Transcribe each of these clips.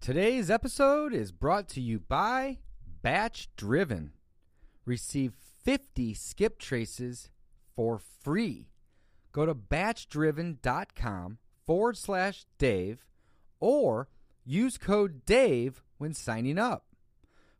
Today's episode is brought to you by Batch Driven. Receive 50 skip traces for free. Go to batchdriven.com forward slash Dave or use code DAVE when signing up.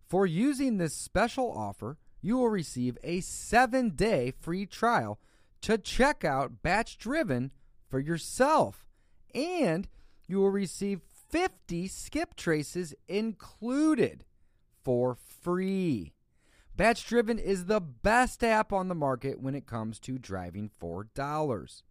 For using this special offer, you will receive a seven day free trial to check out Batch Driven for yourself. And you will receive 50 skip traces included for free. Batch Driven is the best app on the market when it comes to driving for dollars.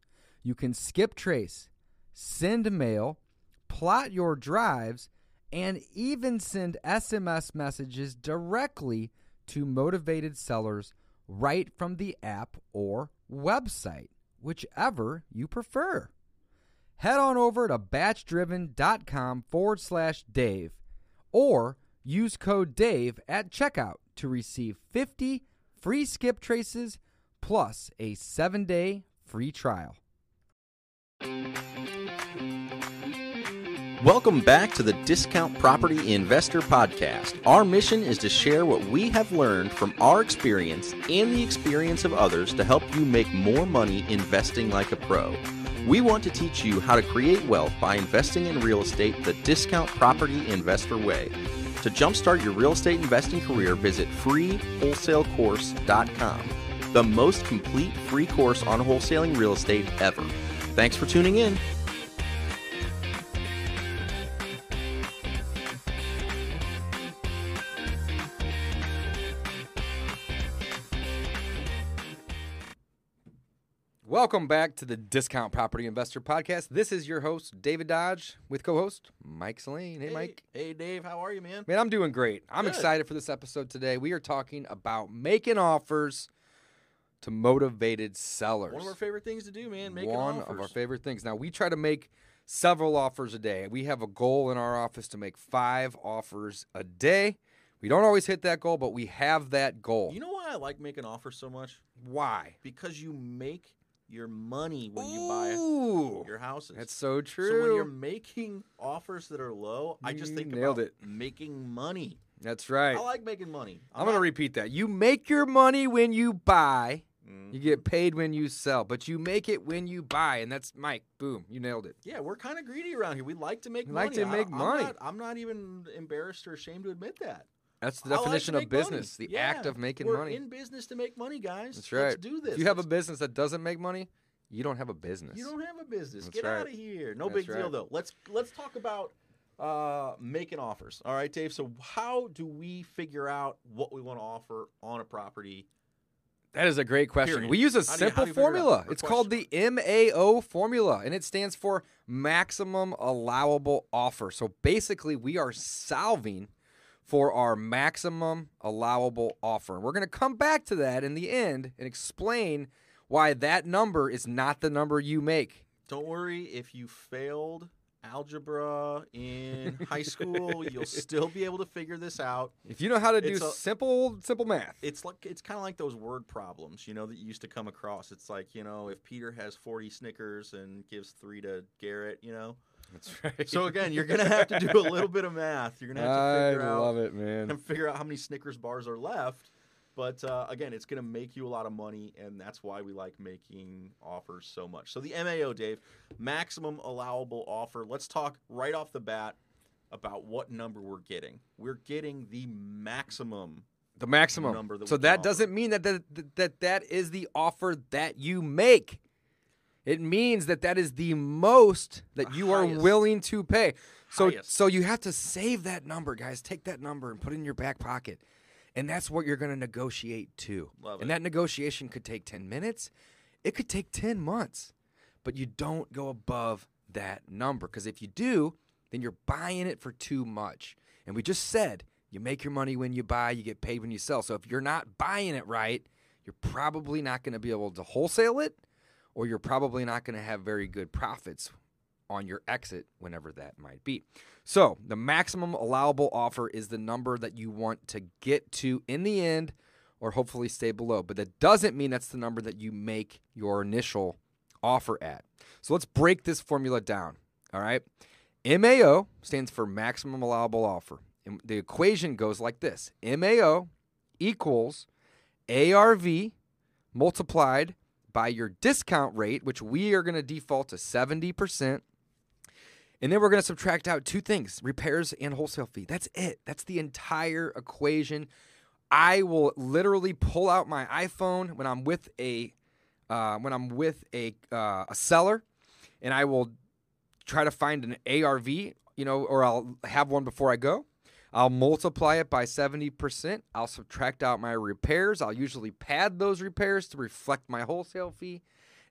You can skip trace, send mail, plot your drives, and even send SMS messages directly to motivated sellers right from the app or website, whichever you prefer. Head on over to batchdriven.com forward slash Dave or use code DAVE at checkout to receive 50 free skip traces plus a seven day free trial. Welcome back to the Discount Property Investor Podcast. Our mission is to share what we have learned from our experience and the experience of others to help you make more money investing like a pro. We want to teach you how to create wealth by investing in real estate the Discount Property Investor way. To jumpstart your real estate investing career, visit freewholesalecourse.com, the most complete free course on wholesaling real estate ever. Thanks for tuning in. Welcome back to the Discount Property Investor Podcast. This is your host, David Dodge, with co host Mike Slane. Hey, Mike. Hey, Dave. How are you, man? Man, I'm doing great. I'm Good. excited for this episode today. We are talking about making offers to motivated sellers. One of our favorite things to do, man. Making One offers. of our favorite things. Now, we try to make several offers a day. We have a goal in our office to make five offers a day. We don't always hit that goal, but we have that goal. You know why I like making offers so much? why? Because you make your money when you buy Ooh, your houses. that's so true. So when you're making offers that are low, I just You think nailed about it. making money. that's right. I like making money. I'm going to repeat that. You make your money when you buy. You mm-hmm. get paid when you sell, but you make it when you buy, and that's Mike. Boom, you nailed it. Yeah, we're kind of greedy around here. We like to make We money. like to I- make I'm money. not- I'm not even embarrassed or ashamed to admit that. That's the I like definition of make money. business, the Yeah, act of making we're money. in business to make money, guys. That's right. Let's right. do this. If you have a Let's- business that doesn't make money, you don't have a business. You don't have a business. That's Get right. out of here. No That's big deal though. Let's let's talk about uh, making offers. All right, Dave. So how do we figure out what we want to offer on a property? That is a great question. Period. We use a How simple you figure it formula. It's called the MAO formula, and it stands for maximum allowable offer. So basically, we are solving for our maximum allowable offer. And we're going to come back to that in the end and explain why that number is not the number you make. Don't worry if you failed algebra in high school, you'll still be able to figure this out. If you know how to do a- simple simple math. It's like it's kind of like those word problems, you know, that you used to come across. It's like, you know, if Peter has 40 Snickers and gives 3 to Garrett, you know. That's right. So again, you're going to have to do a little bit of math. You're going to have to I figure out love it, man. and figure out how many Snickers bars are left. But uh, again, it's going to make you a lot of money, and that's why we like making offers so much. So the MAO, Dave, maximum allowable offer. Let's talk right off the bat about what number we're getting. We're getting the maximum. The maximum. number that so that offer. doesn't mean that that, that that is the offer that you make. It means that that is the most that The you are willing to pay. So Highest. so you have to save that number, guys. Take that number and put it in your back pocket. And that's what you're going to negotiate to. Love and it. that negotiation could take 10 minutes. It could take 10 months. But you don't go above that number because if you do, then you're buying it for too much. And we just said you make your money when you buy, you get paid when you sell. So if you're not buying it right, you're probably not going to be able to wholesale it or you're probably not going to have very good profits on your exit whenever that might be. So, the maximum allowable offer is the number that you want to get to in the end or hopefully stay below. But that doesn't mean that's the number that you make your initial offer at. So, let's break this formula down. All right. MAO stands for maximum allowable offer. And the equation goes like this MAO equals ARV multiplied by your discount rate, which we are going to default to 70%. And then we're going to subtract out two things repairs and wholesale fee. That's it. That's the entire equation. I will literally pull out my iPhone when I'm with a uh, when I'm with a uh, a seller, and I will try to find an ARV, you know, or I'll have one before I go. I'll multiply it by 70%. I'll subtract out my repairs. I'll usually pad those repairs to reflect my wholesale fee.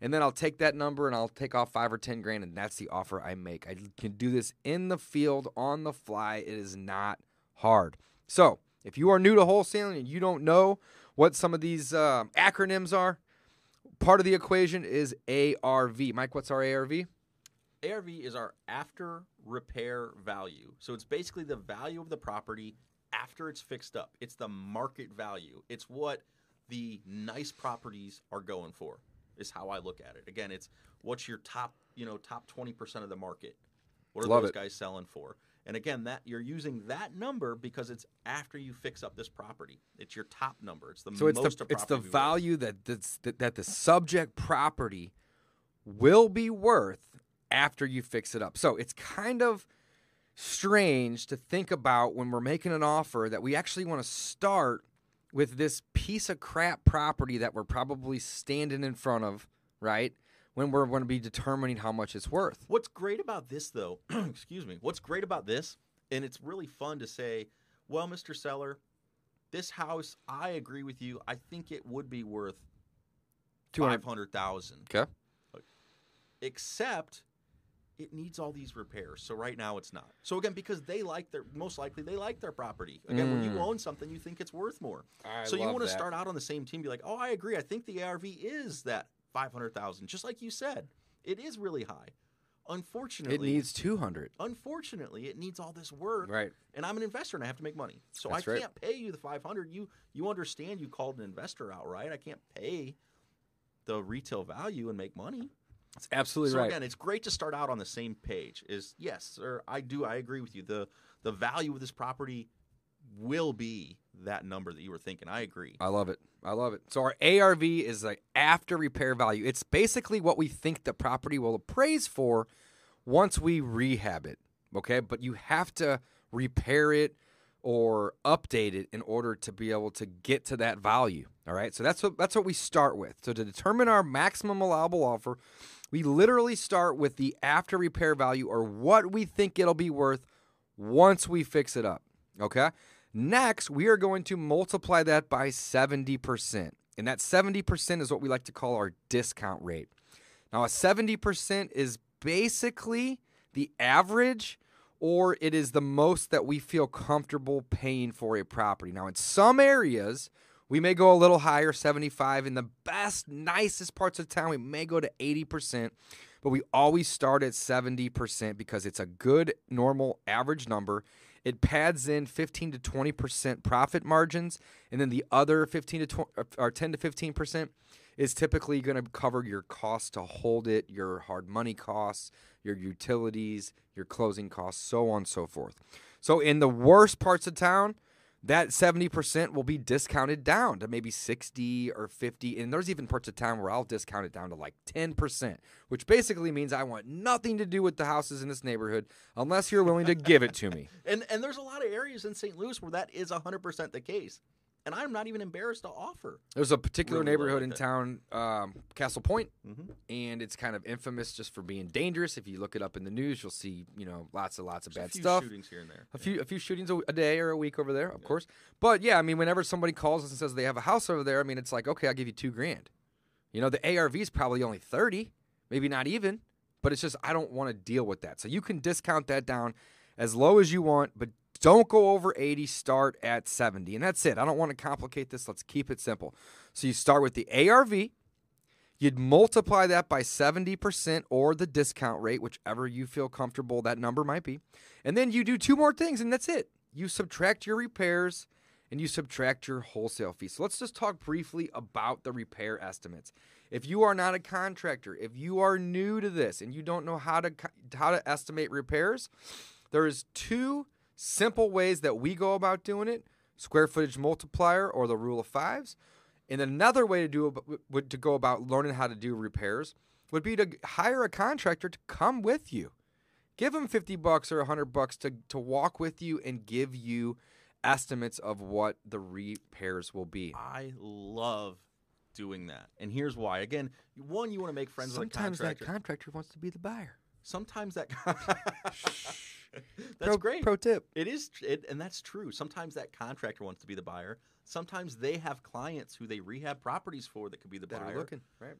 And then I'll take that number and I'll take off five or 10 grand, and that's the offer I make. I can do this in the field on the fly. It is not hard. So, if you are new to wholesaling and you don't know what some of these uh, acronyms are, part of the equation is ARV. Mike, what's our ARV? ARV is our after repair value. So it's basically the value of the property after it's fixed up. It's the market value. It's what the nice properties are going for. Is how I look at it. Again, it's what's your top, you know, top 20% of the market. What are Love those it. guys selling for? And again, that you're using that number because it's after you fix up this property. It's your top number. It's the So it's most the it's the property will be value that that's, that that the subject property will be worth after you fix it up. So it's kind of strange to think about when we're making an offer that we actually want to start with this piece of crap property that we're probably standing in front of, right? When we're going to be determining how much it's worth. What's great about this, though, excuse me, what's great about this, and it's really fun to say, well, Mr. Seller, this house, I agree with you. I think it would be worth 200 five hundred thousand, Okay. except it needs all these repairs. So right now it's not. So again, because they like their most likely they like their property. Again, when you Mm. own something, you think it's worth more. I so you want to start out on the same team, be like, oh, I agree. I think the ARV is that five hundred thousand, just like you said. It is really high. Unfortunately, it Unfortunately, needs 200. unfortunately, it needs all this work. Right. And I'm an investor and I have to make money. So That's I right. can't pay you the 500. You you understand you called an investor outright. I can't pay the retail value and make money. That's absolutely right. so right. again, it's great to start out on the same page. Is yes, sir, I do I agree with you. The the value of this property will be that number that you were thinking. I agree. I love it. I love it. So our ARV is like after repair value. It's basically what we think the property will appraise for once we rehab it. Okay, but you have to repair it or update it in order to be able to get to that value. All right. So that's what that's what we start with. So to determine our maximum allowable offer, we literally start with the after repair value or what we think it'll be worth once we fix it up. Okay. Next, we are going to multiply that by 70%. And that 70% is what we like to call our discount rate. Now, a 70% is basically the average or it is the most that we feel comfortable paying for a property. Now, in some areas, we may go a little higher, 75. In the best, nicest parts of town, we may go to 80%, but we always start at 70% because it's a good, normal, average number. It pads in 15 to 20% profit margins, and then the other 15 to 20, uh, or 10 to 15% is typically going to cover your costs to hold it, your hard money costs, your utilities, your closing costs, so on and so forth. So in the worst parts of town, that 70% will be discounted down to maybe 60 or 50 and there's even parts of town where I'll discount it down to like 10%, which basically means I want nothing to do with the houses in this neighborhood unless you're willing to give it to me. And and there's a lot of areas in St. Louis where that is 100% the case. And I'm not even embarrassed to offer. There's a particular Really neighborhood in town, um, Castle Point, Mhm. and it's kind of infamous just for being dangerous. If you look it up in the news, you'll see you know lots and lots of There's bad a few stuff. shootings here and there. A few a few shootings a, a day or a week over there, of course. But yeah, I mean, whenever somebody calls us and says they have a house over there, I mean, it's like okay, I'll give you two grand. You know, the ARV is probably only thirty, maybe not even. But it's just I don't want to deal with that. So you can discount that down as low as you want, but don't go over 80, start at 70. And that's it. I don't want to complicate this. Let's keep it simple. So you start with the ARV, you'd multiply that by 70% or the discount rate, whichever you feel comfortable that number might be. And then you do two more things, and that's it. You subtract your repairs and you subtract your wholesale fee. So let's just talk briefly about the repair estimates. If you are not a contractor, if you are new to this and you don't know how to how to estimate repairs, there's two simple ways that we go about doing it: square footage multiplier or the rule of fives. And another way to do would to go about learning how to do repairs would be to hire a contractor to come with you. Give them 50 bucks or 100 bucks to to walk with you and give you estimates of what the repairs will be. I love doing that, and here's why. Again, one, you want to make friends Sometimes with a that contractor. contractor wants to be the buyer. Sometimes that. that's pro, great. Pro tip. It is, it, and that's true. Sometimes that contractor wants to be the buyer. Sometimes they have clients who they rehab properties for that could be the That buyer. looking right.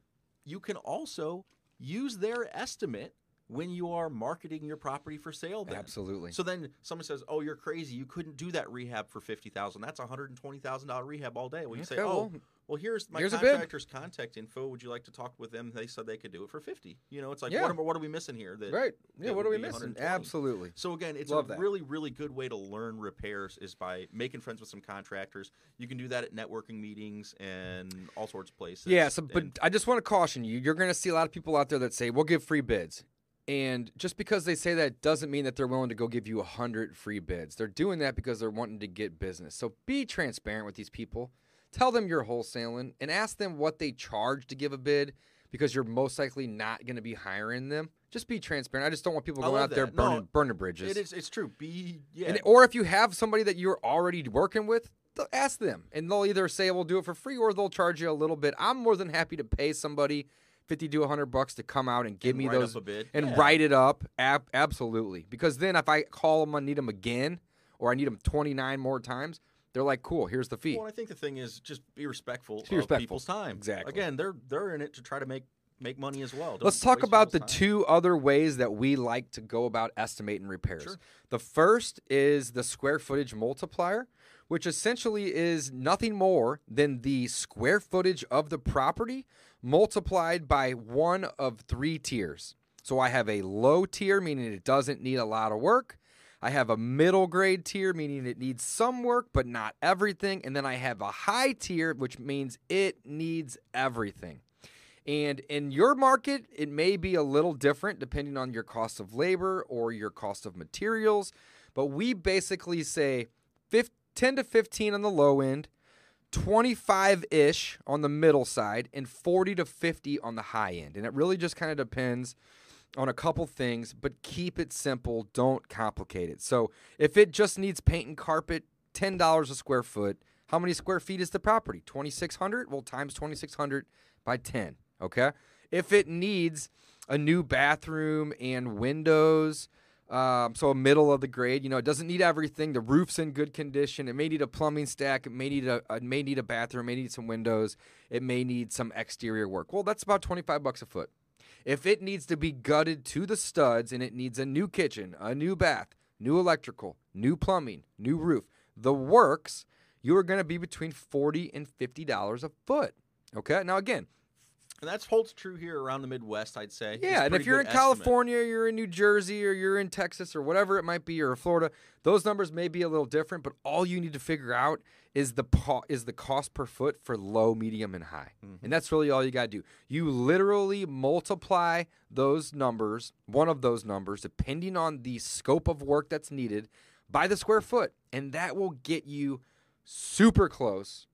You can also use their estimate when you are marketing your property for sale. Then. Absolutely. So then someone says, "Oh, you're crazy. You couldn't do that rehab for fifty thousand. That's a hundred and twenty thousand dollar rehab all day." Well, you say, "Oh, well, well, here's my here's contractor's contact info. Would you like to talk with them?" They said they could do it for fifty. You know, it's like, Yeah. what, am- what are we missing here? That, right. Yeah. that What are we missing? 120. Absolutely. So again, it's Love a that. really, really good way to learn repairs is by making friends with some contractors. You can do that at networking meetings and all sorts of places. Yeah, so but And- I just want to caution you. You're going to see a lot of people out there that say, "We'll give free bids." And just because they say that doesn't mean that they're willing to go give you a 100 free bids. They're doing that because they're wanting to get business. So be transparent with these people. Tell them you're wholesaling and ask them what they charge to give a bid because you're most likely not going to be hiring them. Just be transparent. I just don't want people going out there that. No, burning, burning bridges. it is. It's true. Be yeah. And, or if you have somebody that you're already working with, ask them, and they'll either say we'll do it for free or they'll charge you a little bit. I'm more than happy to pay somebody fifty to hundred bucks to come out and give And me those up a bid. and Yeah. write it up. Ab- absolutely, because then if I call them, and need them again, or I need them 29 more times. They're like, cool. Here's the fee. Well, I think the thing is just be respectful be of respectful. people's time. Exactly. Again, they're they're in it to try to make make money as well. Don't Let's talk about the time. two other ways that we like to go about estimating repairs. Sure. The first is the square footage multiplier, which essentially is nothing more than the square footage of the property multiplied by one of three tiers. So I have a low tier, meaning it doesn't need a lot of work. I have a middle grade tier, meaning it needs some work, but not everything. And then I have a high tier, which means it needs everything. And in your market, it may be a little different depending on your cost of labor or your cost of materials. But we basically say 10 to 15 on the low end, 25 ish on the middle side, and 40 to 50 on the high end. And it really just kind of depends on a couple things, but keep it simple. Don't complicate it. So if it just needs paint and carpet, $10 a square foot. How many square feet is the property? 2,600? Well, times 2,600 by 10. Okay. If it needs a new bathroom and windows, um, so a middle of the grade, you know, it doesn't need everything. The roof's in good condition. It may need a plumbing stack. It may need a, it may need a bathroom. It may need some windows. It may need some exterior work. Well, that's about 25 bucks a foot. If it needs to be gutted to the studs and it needs a new kitchen, a new bath, new electrical, new plumbing, new roof, the works, you are going to be between 40 and $50 a foot. Okay? Now again, And that holds true here around the Midwest, I'd say. Yeah, and if you're in estimate. California, you're in New Jersey, or you're in Texas, or whatever it might be, or Florida, those numbers may be a little different. But all you need to figure out is the po- is the cost per foot for low, medium, and high, Mm-hmm. and that's really all you got to do. You literally multiply those numbers, one of those numbers, depending on the scope of work that's needed, by the square foot, and that will get you super close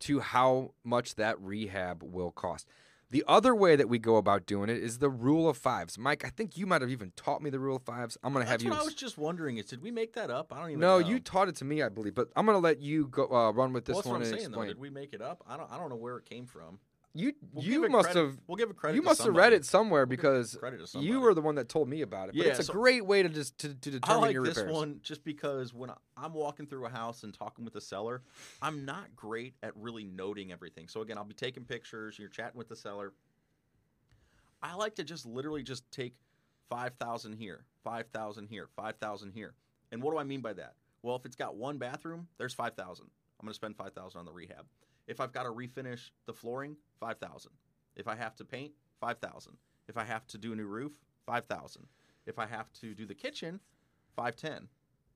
to how much that rehab will cost. The other way that we go about doing it is the rule of fives. Mike, I think you might have even taught me the rule of fives. I'm going to have That's you. what I was just wondering. Is did we make that up? I don't even no, know. you taught it to me, I believe, but I'm going to let you go uh, run with this well, that's one what I'm and saying, though. explain. Did we make it up? I don't. I don't know where it came from. You We'll you must have We'll give it credit. you must have read it somewhere give because you were the one that told me about it. But Yeah, it's a so- great way to just to, to I determine like your this one just because when I- I'm walking through a house and talking with the seller, I'm not great at really noting everything. So again, I'll be taking pictures. You're chatting with the seller. I like to just literally just take five thousand here, five thousand here, five thousand here. And what do I mean by that? Well, if it's got one bathroom, there's five thousand. I'm going to spend five thousand on the rehab. If I've got to refinish the flooring, five thousand. If I have to paint, five thousand. If I have to do a new roof, five thousand. If I have to do the kitchen, five ten,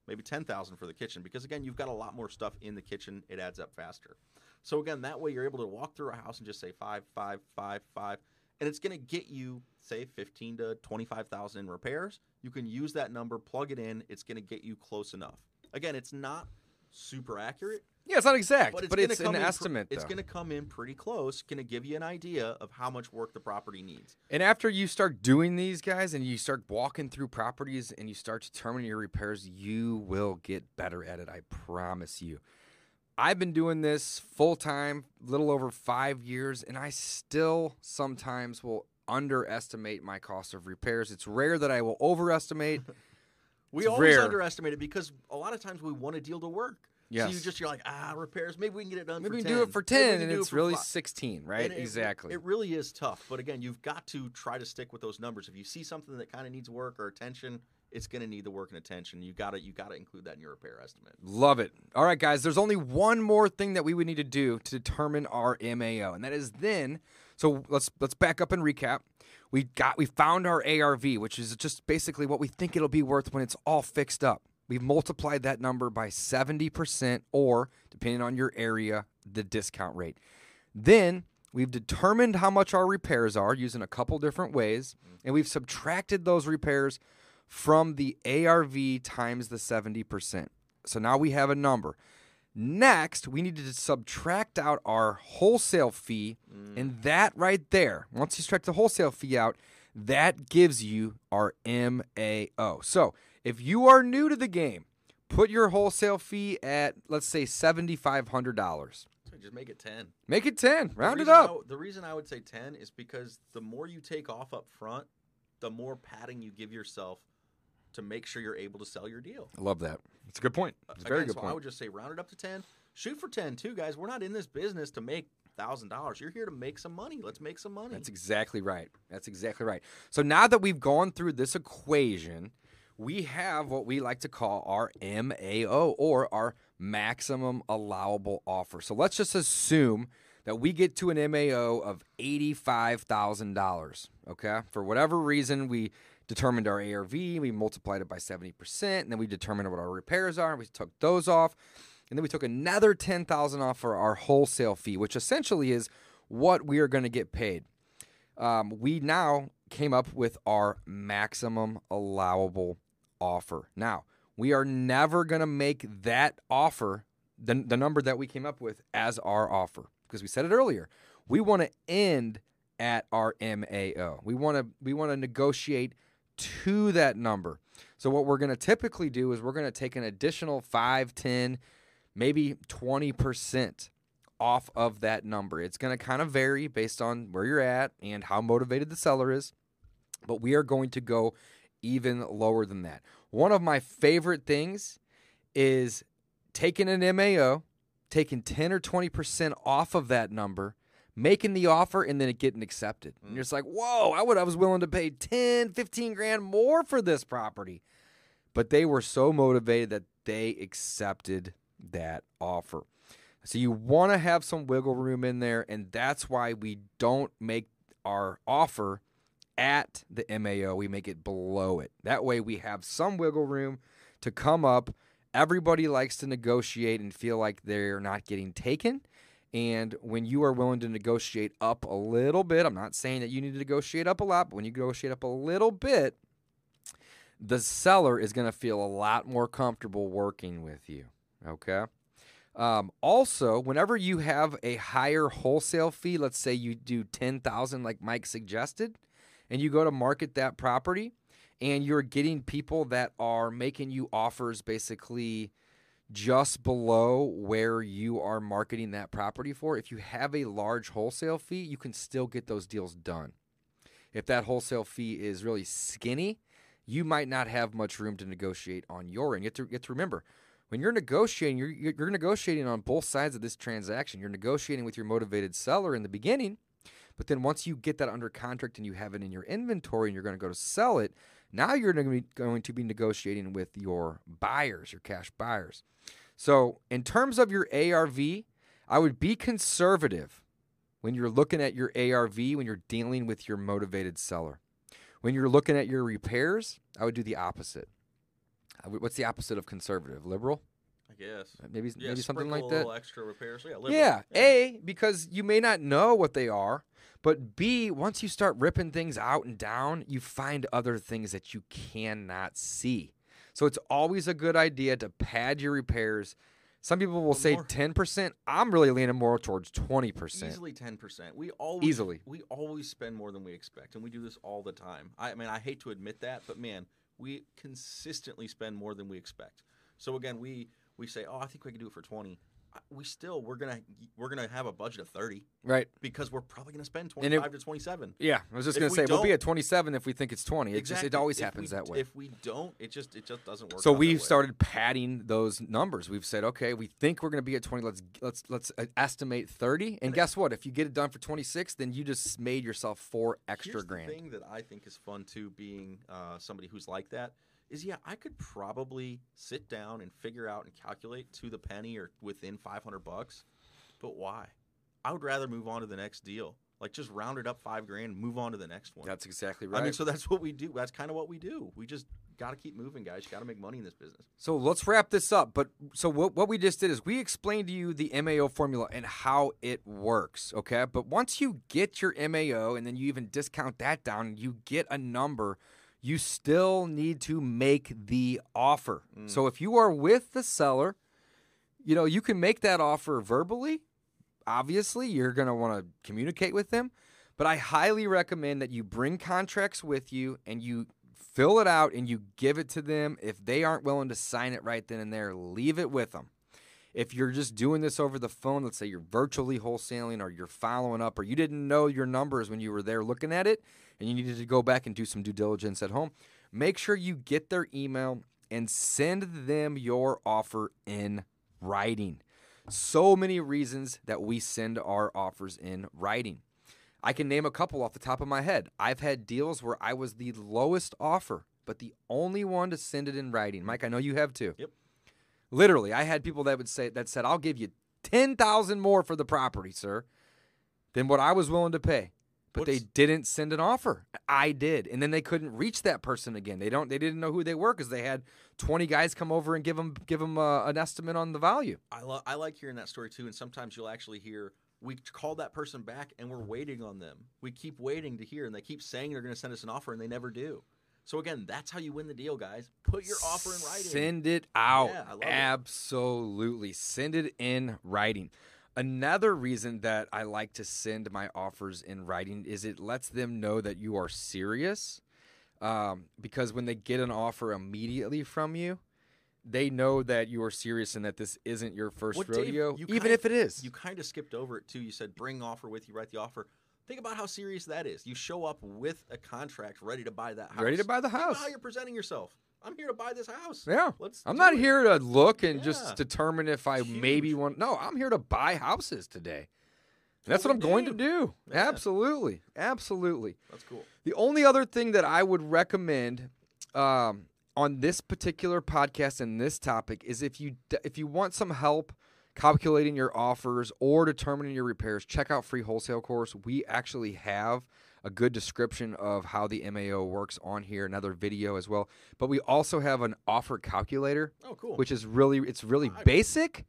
maybe ten thousand for the kitchen because again, you've got a lot more stuff in the kitchen. It adds up faster. So again, that way you're able to walk through a house and just say five, five, five, five, and it's going to get you say fifteen to twenty five thousand in repairs. You can use that number, plug it in. It's going to get you close enough. Again, it's not super accurate, Yeah, it's not exact, but but it's, it's, gonna come an in pr- estimate. it's going to come in pretty close. Going to give you an idea of how much work the property needs. And after you start doing these guys and you start walking through properties and you start determining your repairs, you will get better at it. I promise you. I've been doing this full time, little over five years, and I still sometimes will underestimate my cost of repairs. It's rare that I will overestimate. We It's always rare. underestimate it because a lot of times we want a deal to work. So you just you're like ah repairs maybe we can get it done. Maybe for we 10. do it for 10 and do it it's really fi- 16, right? It- exactly. It really is tough, but again, you've got to try to stick with those numbers. If you see something that kind of needs work or attention, it's going to need the work and attention. You got to you got to include that in your repair estimate. Love it. All right, guys, there's only one more thing that we would need to do to determine our MAO, and that is then. So let's let's back up and recap. We got we found our ARV, which is just basically what we think it'll be worth when it's all fixed up. We've multiplied that number by 70% or depending on your area, the discount rate. Then we've determined how much our repairs are using a couple different ways, and we've subtracted those repairs from the ARV times the 70%. So now we have a number. Next, we need to subtract out our wholesale fee, and mm. that right there, once you subtract the wholesale fee out, that gives you our MAO. So if you are new to the game, put your wholesale fee at, let's say, $7,500. So just make it ten. Make it 10, round it reason I up. the reason I would say ten is because the more you take off up front, the more padding you give yourself to make sure you're able to sell your deal. I love that. It's a good point. It's a very Again, good so I would just say round it up to ten. Shoot for ten too, guys. We're not in this business to make thousand dollars. You're here to make some money. Let's make some money. That's exactly right. That's exactly right. So now that we've gone through this equation, we have what we like to call our MAO or our maximum allowable offer. So let's just assume that we get to an MAO of $85,000, okay? For whatever reason, we determined our ARV, we multiplied it by 70%, and then we determined what our repairs are, we took those off. And then we took another 10,000 off for our wholesale fee, which essentially is what we are going to get paid. Um, we now came up with our maximum allowable offer. Now, we are never going to make that offer, the, the number that we came up with, as our offer because we said it earlier. We want to end at our MAO. We want to we want to negotiate to that number. So what we're going to typically do is we're going to take an additional 5, 10, maybe 20% off of that number. It's going to kind of vary based on where you're at and how motivated the seller is, but we are going to go even lower than that. One of my favorite things is taking an MAO, taking 10 or 20% off of that number, making the offer and then it getting accepted. And mm. you're just like, "Whoa, I would I was willing to pay 10, 15 grand more for this property." But they were so motivated that they accepted that offer. So you want to have some wiggle room in there, and that's why we don't make our offer at the MAO. We make it below it. That way we have some wiggle room to come up. Everybody likes to negotiate and feel like they're not getting taken. And when you are willing to negotiate up a little bit, I'm not saying that you need to negotiate up a lot, but when you negotiate up a little bit, the seller is going to feel a lot more comfortable working with you. Okay. Um, also, whenever you have a higher wholesale fee, let's say you do ten thousand, like Mike suggested, and you go to market that property, and you're getting people that are making you offers basically just below where you are marketing that property for. If you have a large wholesale fee, you can still get those deals done. If that wholesale fee is really skinny, you might not have much room to negotiate on your end. You have to, you have to remember when you're negotiating, you're, you're you're negotiating on both sides of this transaction. You're negotiating with your motivated seller in the beginning, but then once you get that under contract and you have it in your inventory and you're going to go to sell it, now you're going to be, going to be negotiating with your buyers, your cash buyers. So, in terms of your ARV, I would be conservative when you're looking at your ARV when you're dealing with your motivated seller. When you're looking at your repairs, I would do the opposite. Would- What's the opposite of conservative? Liberal? I guess. Uh, maybe Yeah, maybe something like a that. little extra repair. So yeah, liberal. Yeah, A, because you may not know what they are, but B, once you start ripping things out and down, you find other things that you cannot see. So it's always a good idea to pad your repairs. Some people will say 10%. I'm really leaning more towards 20%. Easily ten percent. We always Easily. we always spend more than we expect, and we do this all the time. I, I mean, I hate to admit that, but man, we consistently spend more than we expect. So again, we we say, oh, I think we can do it for twenty. We still we're gonna we're gonna have a budget of thirty Right. because we're probably gonna spend And twenty it- five to twenty seven. Yeah, I was just If we say we'll be at 27 if we think it's 20. It just it always If happens we- that way. If we don't, it just it just doesn't work. So we've started padding those numbers. We've said, okay, we think we're to be at 20. Let's let's let's uh, estimate 30. And guess what? If you get it done for 26, then you just made yourself four extra grand. The thing that I think is fun too, being uh, somebody who's like that, is yeah, I could probably sit down and figure out and calculate to the penny or within 500 bucks. But why? I would rather move on to the next deal. Like just round it up five grand, and move on to the next one. That's exactly right. I mean, so that's what we do. That's kind of what we do. We just got to keep moving, guys. You got to make money in this business. So let's wrap this up. But so what, what we just did is we explained to you the MAO formula and how it works. Okay. But once you get your MAO and then you even discount that down, you get a number, you still need to make the offer. Mm. So if you are with the seller, you know, you can make that offer verbally. Obviously, you're going to want to communicate with them. But I highly recommend that you bring contracts with you and you fill it out and you give it to them. If they aren't willing to sign it right then and there, leave it with them. If you're just doing this over the phone, let's say you're virtually wholesaling or you're following up or you didn't know your numbers when you were there looking at it and you needed to go back and do some due diligence at home, make sure you get their email and send them your offer in writing. So many reasons that we send our offers in writing. I can name a couple off the top of my head. I've had deals where I was the lowest offer, but the only one to send it in writing. Mike, I know you have too. Yep. Literally, I had people that would say that said, "I'll give you ten thousand more for the property, sir, than what I was willing to pay." But they didn't send an offer. I did, and then they couldn't reach that person again. They don't. They didn't know who they were because they had twenty guys come over and give them give them uh, an estimate on the value. I, lo- I like hearing that story too. And sometimes you'll actually hear we call that person back and we're waiting on them. We keep waiting to hear, and they keep saying they're going to send us an offer, and they never do. So again, that's how you win the deal, guys. Put your offer in writing. Send it out. Yeah, love it. Absolutely. Send it in writing. Another reason that I like to send my offers in writing is it lets them know that you are serious. Um, because when they get an offer immediately from you, they know that you are serious and that this isn't your first What, Dave, rodeo, you even if it is. You kind of skipped over it too. You said bring offer with you, write the offer. Think about how serious that is. You show up with a contract ready to buy that house. Ready to buy the house. how you're presenting yourself. I'm here to buy this house. Yeah. Let's I'm not it. here to look and Yeah. just determine if I maybe want. No, I'm here to buy houses today. That's what I'm we going to do. do. Yeah. Absolutely. Absolutely. That's cool. The only other thing that I would recommend um, on this particular podcast and this topic is if you if you want some help calculating your offers or determining your repairs, check out Free Wholesale Course. We actually have a good description of how the MAO works on here, another video as well. But we also have an offer calculator Oh, cool. which is really it's really I- basic.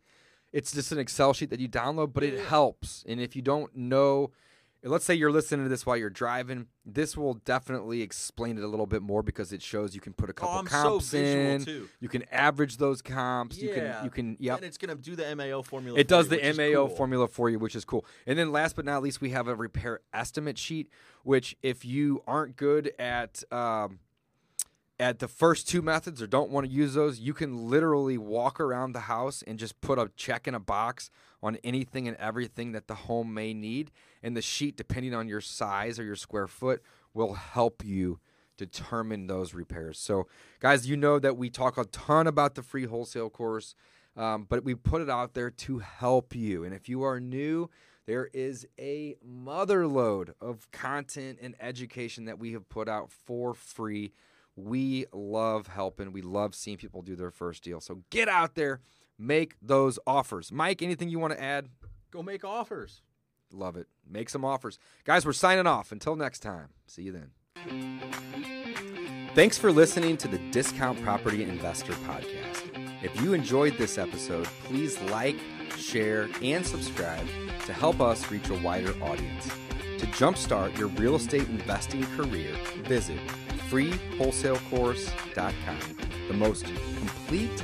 It's just an Excel sheet that you download, but it helps. And if you don't know, let's say you're listening to this while you're driving, this will definitely explain it a little bit more because it shows you can put a couple oh, I'm so comps visual in. too. You can average those comps. You can you can yep. And it's going to do the MAO formula. It does you, the MAO cool. formula for you, which is cool. And then last but not least, we have a repair estimate sheet, which if you aren't good at um, at the first two methods or don't want to use those, you can literally walk around the house and just put a check in a box on anything and everything that the home may need. And the sheet, depending on your size or your square foot, will help you determine those repairs. So, guys, you know that we talk a ton about the free wholesale course, um, but we put it out there to help you. And if you are new, there is a mother load of content and education that we have put out for free. We love helping. We love seeing people do their first deal. So get out there, make those offers. Mike, anything you want to add? Go make offers. Love it. Make some offers. Guys, we're signing off. Until next time, see you then. Thanks for listening to the Discount Property Investor Podcast. If you enjoyed this episode, please like, share, and subscribe to help us reach a wider audience. To jumpstart your real estate investing career, visit freewholesalecourse.com, the most complete